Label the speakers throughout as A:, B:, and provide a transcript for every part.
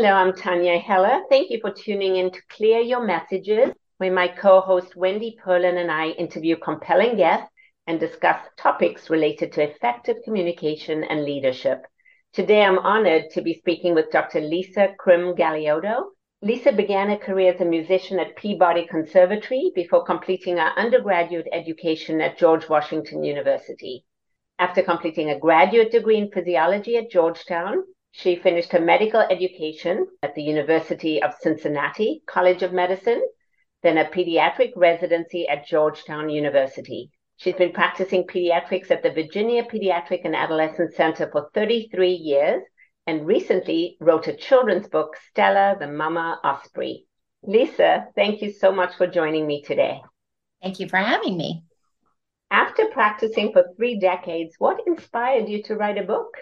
A: Hello, I'm Tania Heller. Thank you for tuning in to Clear Your Messages, where my co host Wendy Perlin and I interview compelling guests and discuss topics related to effective communication and leadership. Today, I'm honored to be speaking with Dr. Lisa Crim Galioto. Lisa began her career as a musician at Peabody Conservatory before completing her undergraduate education at George Washington University. After completing a graduate degree in physiology at Georgetown, she finished her medical education at the University of Cincinnati College of Medicine, then a pediatric residency at Georgetown University. She's been practicing pediatrics at the Virginia Pediatric and Adolescent Center for 33 years and recently wrote a children's book, Stella the Mama Osprey. Lisa, thank you so much for joining me today.
B: Thank you for having me.
A: After practicing for three decades, what inspired you to write a book?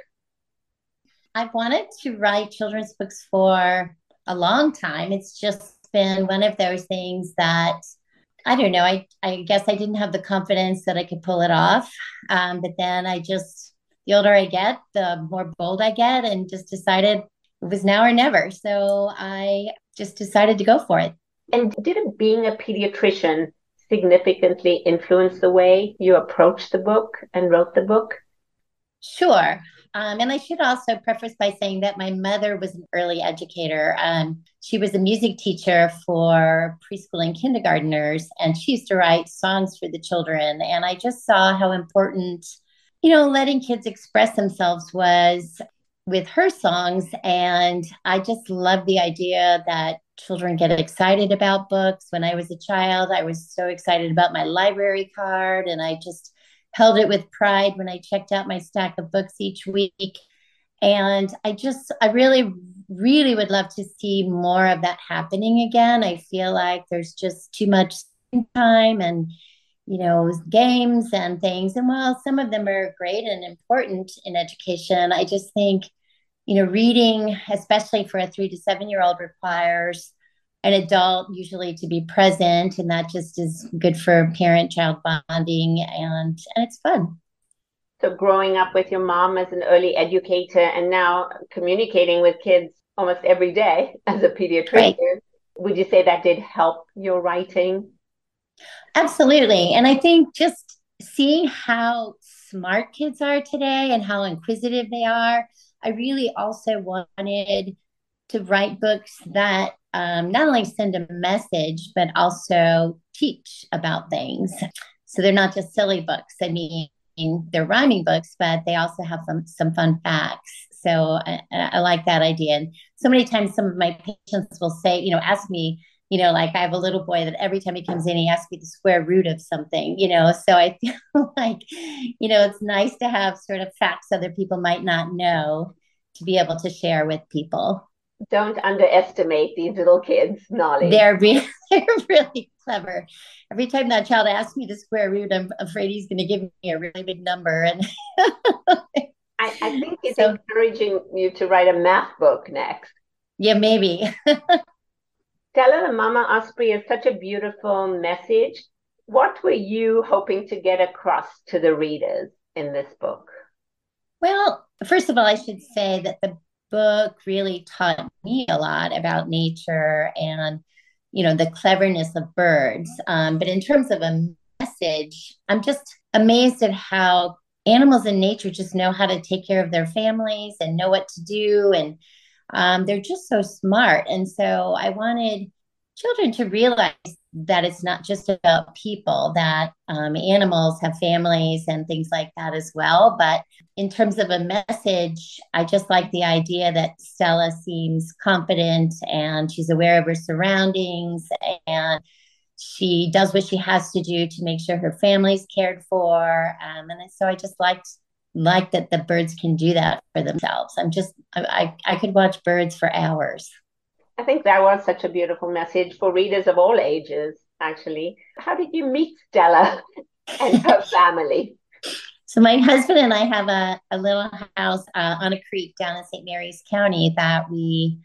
B: I've wanted to write children's books for a long time. It's just been one of those things that I don't know. I, I guess I didn't have the confidence that I could pull it off. Um, but then I just, the older I get, the more bold I get, and just decided it was now or never. So I just decided to go for it.
A: And did being a pediatrician significantly influence the way you approached the book and wrote the book?
B: Sure. Um, and I should also preface by saying that my mother was an early educator. Um, she was a music teacher for preschool and kindergarteners, and she used to write songs for the children. And I just saw how important, you know, letting kids express themselves was with her songs. And I just love the idea that children get excited about books. When I was a child, I was so excited about my library card, and I just held it with pride when I checked out my stack of books each week. And I just, I really, really would love to see more of that happening again. I feel like there's just too much time and, you know, games and things. And while some of them are great and important in education, I just think, you know, reading, especially for a three to seven year old, requires an adult usually to be present and that just is good for parent child bonding and and it's fun
A: so growing up with your mom as an early educator and now communicating with kids almost every day as a pediatrician right. would you say that did help your writing
B: absolutely and i think just seeing how smart kids are today and how inquisitive they are i really also wanted to write books that um, not only send a message, but also teach about things. So they're not just silly books. I mean, they're rhyming books, but they also have some, some fun facts. So I, I like that idea. And so many times, some of my patients will say, you know, ask me, you know, like I have a little boy that every time he comes in, he asks me the square root of something, you know. So I feel like, you know, it's nice to have sort of facts other people might not know to be able to share with people
A: don't underestimate these little kids' knowledge.
B: They're really, they're really clever. Every time that child asks me the square root, I'm afraid he's going to give me a really big number. And
A: I, I, think it's so, encouraging you to write a math book next.
B: Yeah, maybe.
A: Stella the Mama Osprey is such a beautiful message. What were you hoping to get across to the readers in this book?
B: Well, first of all, I should say that the book really taught me a lot about nature and you know the cleverness of birds. Um, but in terms of a message i'm just amazed at how animals in nature just know how to take care of their families and know what to do. And um, they're just so smart. And so i wanted children to realize that it's not just about people, that um, animals have families and things like that as well. But in terms of a message, I just like the idea that Stella seems confident and she's aware of her surroundings and she does what she has to do to make sure her family's cared for. Um, and so I just liked like that the birds can do that for themselves. I'm just I, I, I could watch birds for hours.
A: I think that was such a beautiful message for readers of all ages, actually. How did you meet Stella and her family?
B: So, my husband and I have a, a little house uh, on a creek down in St. Mary's County that we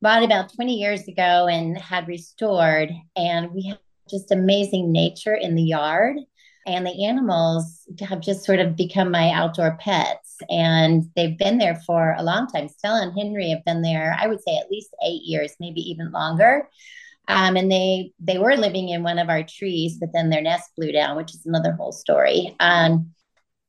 B: bought about 20 years ago and had restored. And we have just amazing nature in the yard. And the animals have just sort of become my outdoor pets. And they've been there for a long time. Stella and Henry have been there, I would say, at least eight years, maybe even longer. Um, and they they were living in one of our trees, but then their nest blew down, which is another whole story. Um,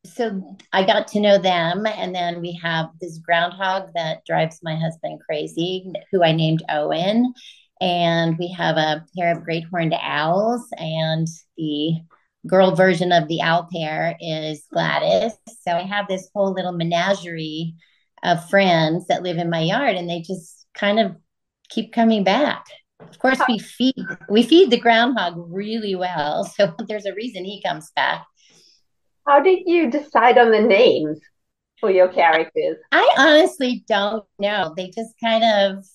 B: so I got to know them, and then we have this groundhog that drives my husband crazy, who I named Owen, and we have a pair of great horned owls, and the girl version of the owl pair is Gladys. So I have this whole little menagerie of friends that live in my yard, and they just kind of keep coming back. Of course, we feed we feed the groundhog really well, so there's a reason he comes back.
A: How did you decide on the names for your characters?
B: I honestly don't know. They just kind of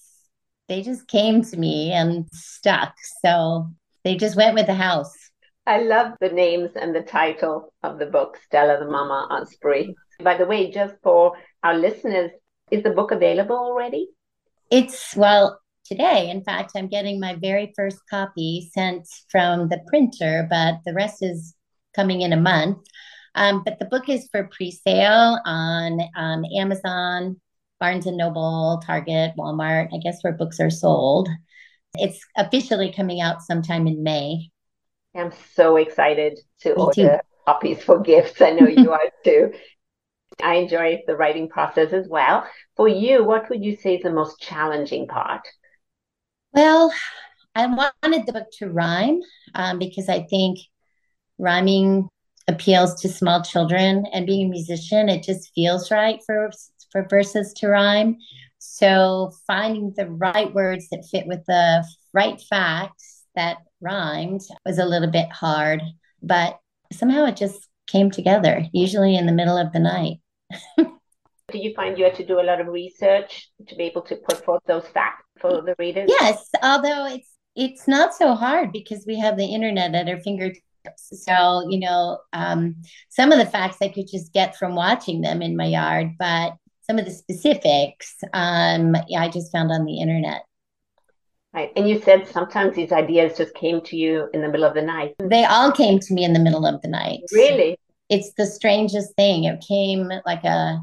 B: they just came to me and stuck. So they just went with the house.
A: I love the names and the title of the book, Stella the Mama Osprey. By the way, just for our listeners, is the book available already?
B: It's well, today. In fact, I'm getting my very first copy sent from the printer, but the rest is coming in a month. Um, but the book is for pre-sale on um, Amazon, Barnes and Noble, Target, Walmart. I guess where books are sold. It's officially coming out sometime in May.
A: I'm so excited to Me order too. copies for gifts. I know you are too. I enjoy the writing process as well. For you, what would you say is the most challenging part?
B: Well, I wanted the book to rhyme um, because I think rhyming appeals to small children, and being a musician, it just feels right for for verses to rhyme. So finding the right words that fit with the right facts that rhymed was a little bit hard, but somehow it just came together. Usually in the middle of the night.
A: Do you find you had to do a lot of research to be able to put forth those facts for the readers?
B: Yes, although it's it's not so hard because we have the internet at our fingertips. So you know, um, some of the facts I could just get from watching them in my yard, but some of the specifics, um, yeah, I just found on the internet.
A: Right. And you said sometimes these ideas just came to you in the middle of the night.
B: They all came to me in the middle of the night.
A: Really?
B: It's the strangest thing. It came like a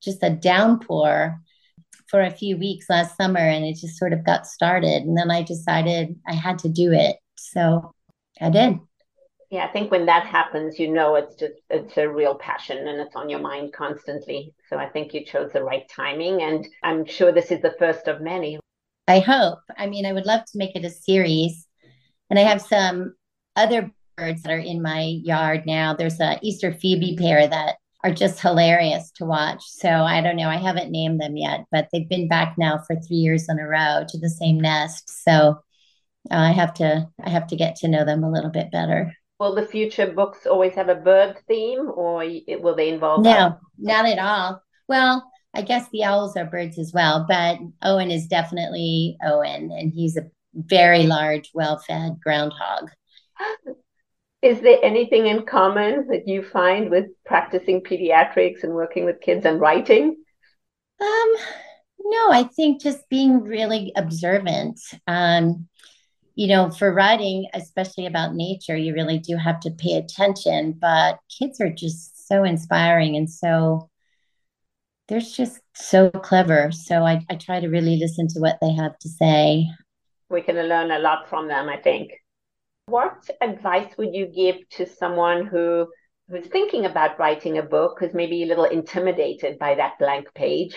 B: just a downpour for a few weeks last summer and it just sort of got started. And then I decided I had to do it. So I did.
A: Yeah, I think when that happens, you know it's just it's a real passion and it's on your mind constantly. So I think you chose the right timing and I'm sure this is the first of many.
B: I hope. I mean, I would love to make it a series. And I have some other birds that are in my yard now. There's a Eastern Phoebe pair that are just hilarious to watch. So I don't know. I haven't named them yet, but they've been back now for three years in a row to the same nest. So uh, I have to I have to get to know them a little bit better.
A: Will the future books always have a bird theme, or will they involve?
B: No, not at all. Well, I guess the owls are birds as well, but Owen is definitely Owen, and he's a very large, well-fed groundhog.
A: Is there anything in common that you find with practicing pediatrics and working with kids and writing?
B: Um, no, I think just being really observant. Um, you know, for writing, especially about nature, you really do have to pay attention. But kids are just so inspiring and so they're just so clever. So I, I try to really listen to what they have to say.
A: We can learn a lot from them, I think. What advice would you give to someone who who's thinking about writing a book, who's maybe a little intimidated by that blank page?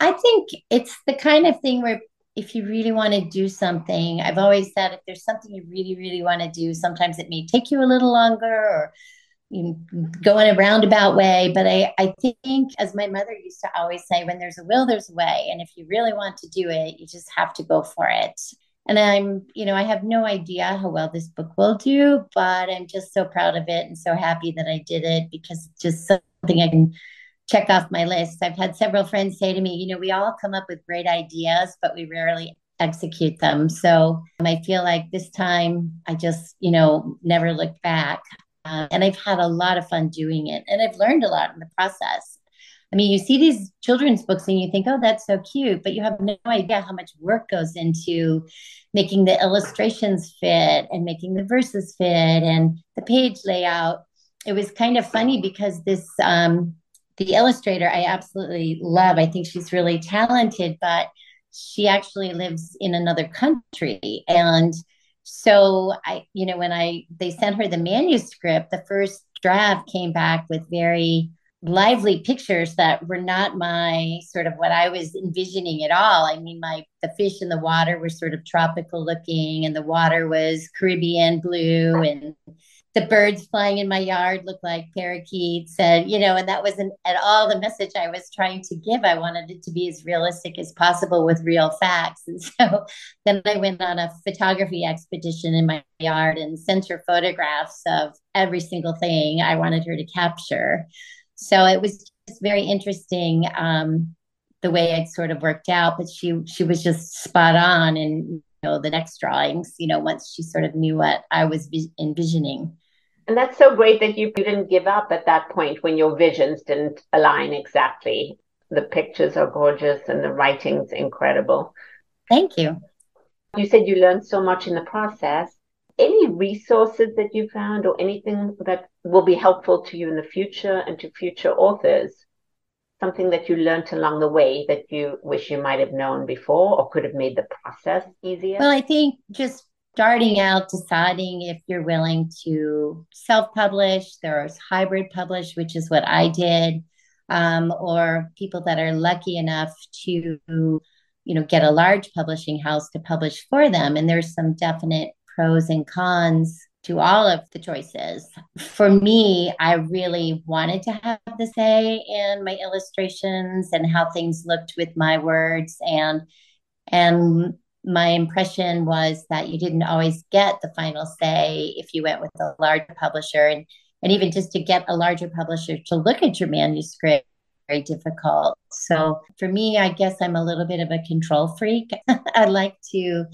B: I think it's the kind of thing where if you really want to do something, I've always said if there's something you really, really want to do, sometimes it may take you a little longer or go in a roundabout way. But I, I think, as my mother used to always say, when there's a will, there's a way. And if you really want to do it, you just have to go for it and i'm you know i have no idea how well this book will do but i'm just so proud of it and so happy that i did it because it's just something i can check off my list i've had several friends say to me you know we all come up with great ideas but we rarely execute them so um, i feel like this time i just you know never looked back uh, and i've had a lot of fun doing it and i've learned a lot in the process I mean, you see these children's books and you think, oh, that's so cute, but you have no idea how much work goes into making the illustrations fit and making the verses fit and the page layout. it was kind of funny because this um, the illustrator I absolutely love. I think she's really talented, but she actually lives in another country and so i you know when i they sent her the manuscript the first draft came back with very lively pictures that were not my sort of what I was envisioning at all. I mean, my the fish in the water were sort of tropical looking, and the water was Caribbean blue, and the birds flying in my yard looked like parakeets, and you know, and that wasn't at all the message I was trying to give. I wanted it to be as realistic as possible with real facts, and so then I went on a photography expedition in my yard and sent her photographs of every single thing I wanted her to capture so it was just very interesting um, the way it sort of worked out. But she she was just spot on, and you know the next drawings. You know, once she sort of knew what I was envisioning.
A: And that's so great that you didn't give up at that point when your visions didn't align exactly. The pictures are gorgeous and the writing's incredible.
B: Thank you.
A: You said you learned so much in the process any resources that you found or anything that will be helpful to you in the future and to future authors? Something that you learned along the way that you wish you might have known before or could have made the process easier?
B: Well, I think just starting out deciding if you're willing to self-publish there's hybrid publish which is what i did um, or people that are lucky enough to you know get a large publishing house to publish for them and there's some definite pros and cons to all of the choices. For me, I really wanted to have the say in my illustrations and how things looked with my words and and my impression was that you didn't always get the final say if you went with a large publisher and and even just to get a larger publisher to look at your manuscript very difficult. So for me, I guess I'm a little bit of a control freak. I like to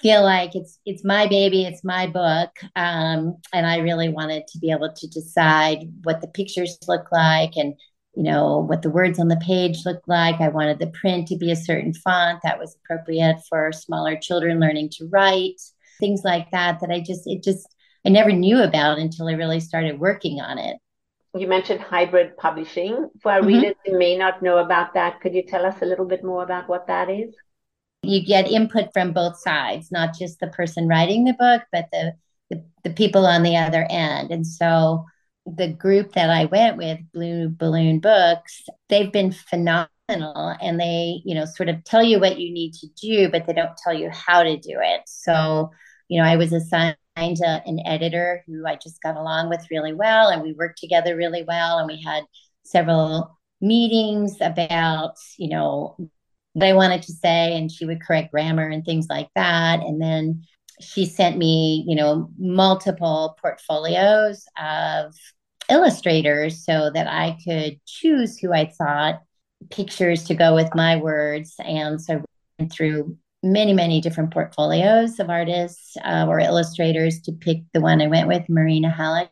B: feel like it's it's my baby, it's my book, um, and I really wanted to be able to decide what the pictures look like and you know what the words on the page looked like. I wanted the print to be a certain font that was appropriate for smaller children learning to write, things like that. That I just it just I never knew about until I really started working on it.
A: You mentioned hybrid publishing. For our mm-hmm. readers who may not know about that, could you tell us a little bit more about what that is?
B: you get input from both sides, not just the person writing the book, but the, the, the people on the other end. And so the group that I went with, Blue Balloon Books, they've been phenomenal and they, you know, sort of tell you what you need to do, but they don't tell you how to do it. So, you know, I was assigned a, an editor who I just got along with really well and we worked together really well and we had several meetings about, you know, what I wanted to say, and she would correct grammar and things like that. And then she sent me, you know, multiple portfolios of illustrators so that I could choose who I thought pictures to go with my words. And so through many, many different portfolios of artists uh, or illustrators to pick the one I went with, Marina Halleck.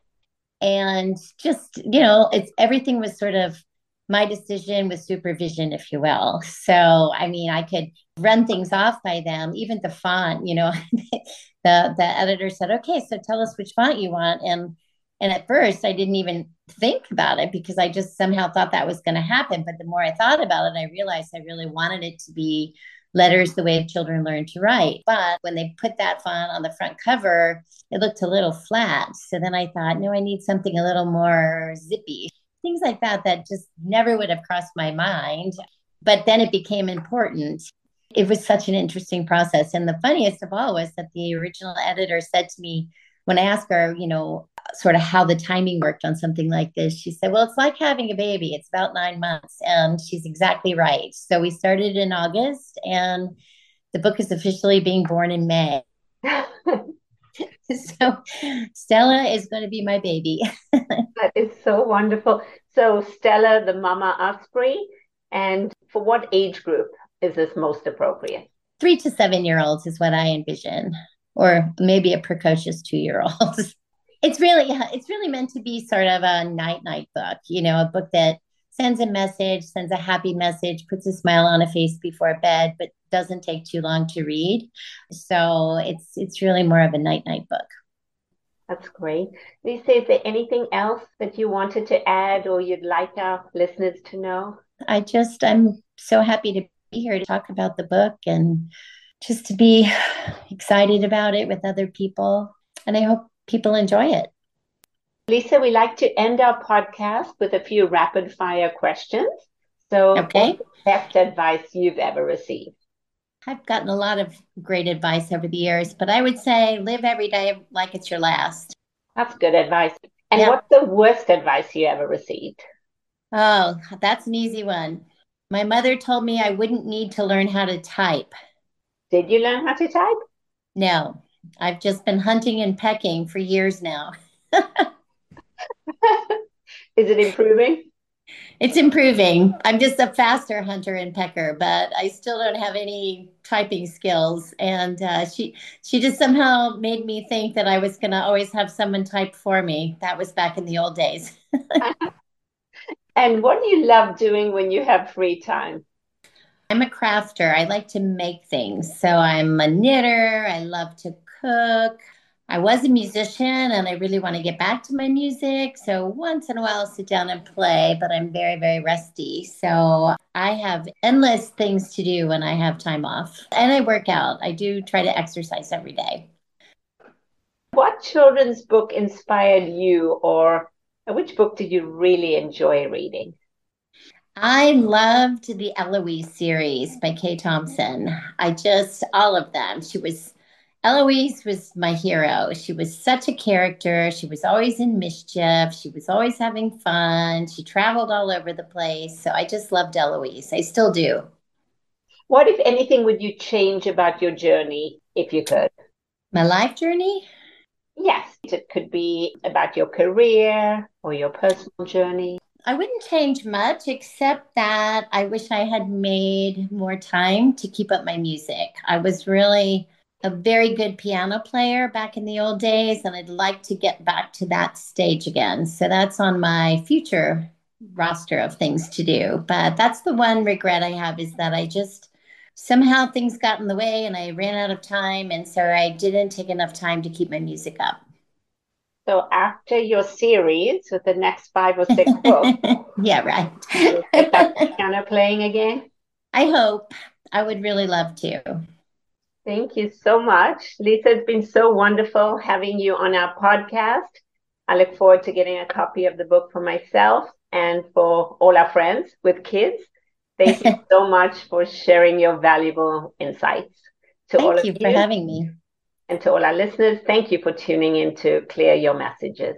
B: And just, you know, it's everything was sort of my decision with supervision, if you will. So, I mean, I could run things off by them, even the font, you know, the, the editor said, okay, so tell us which font you want. And, and at first I didn't even think about it because I just somehow thought that was going to happen. But the more I thought about it, I realized I really wanted it to be letters the way children learn to write. But when they put that font on the front cover, it looked a little flat. So then I thought, no, I need something a little more zippy things like that that just never would have crossed my mind. But then it became important. It was such an interesting process. And the funniest of all was that the original editor said to me, when I asked her, you know, sort of how the timing worked on something like this, she said, Well, it's like having a baby. It's about nine months. And she's exactly right. So we started in August, and the book is officially being born in May. so Stella is going to be my baby.
A: that is so wonderful. So Stella, the Mama Osprey, and for what age group is this most appropriate?
B: Three to seven year olds is what I envision, or maybe a precocious two year old. it's really it's really meant to be sort of a night night book, you know, a book that sends a message, sends a happy message, puts a smile on a face before bed, but doesn't take too long to read. So it's it's really more of a night night book.
A: That's great. Lisa, is there anything else that you wanted to add or you'd like our listeners to know?
B: I just, I'm so happy to be here to talk about the book and just to be excited about it with other people. And I hope people enjoy it.
A: Lisa, we like to end our podcast with a few rapid fire questions. So,
B: okay.
A: best advice you've ever received?
B: I've gotten a lot of great advice over the years, but I would say live every day like it's your last.
A: That's good advice. And yeah. what's the worst advice you ever received?
B: Oh, that's an easy one. My mother told me I wouldn't need to learn how to type.
A: Did you learn how to type?
B: No, I've just been hunting and pecking for years now.
A: Is it improving?
B: It's improving. I'm just a faster hunter and pecker, but I still don't have any typing skills. And uh, she she just somehow made me think that I was going to always have someone type for me. That was back in the old days.
A: and what do you love doing when you have free time?
B: I'm a crafter. I like to make things. So I'm a knitter. I love to cook. I was a musician and I really want to get back to my music. So once in a while, I'll sit down and play, but I'm very, very rusty. So I have endless things to do when I have time off. And I work out. I do try to exercise every day.
A: What children's book inspired you, or which book did you really enjoy reading?
B: I loved the Eloise series by Kay Thompson. I just, all of them. She was Eloise was my hero. She was such a character. She was always in mischief. She was always having fun. She traveled all over the place. So I just loved Eloise. I still do.
A: What, if anything, would you change about your journey if you could?
B: My life journey?
A: Yes. It could be about your career or your personal journey.
B: I wouldn't change much except that I wish I had made more time to keep up my music. I was really a very good piano player back in the old days, and I'd like to get back to that stage again. So that's on my future roster of things to do. But that's the one regret I have is that I just somehow things got in the way and I ran out of time. And so I didn't take enough time to keep my music up.
A: So after your series with the next five or six books,
B: yeah, right.
A: piano playing again.
B: I hope. I would really love to.
A: Thank you so much. Lisa, it's been so wonderful having you on our podcast. I look forward to getting a copy of the book for myself and for all our friends with kids. Thank you so much for sharing your valuable insights.
B: To thank all of you for having me.
A: And to all our listeners, thank you for tuning in to Clear Your Messages.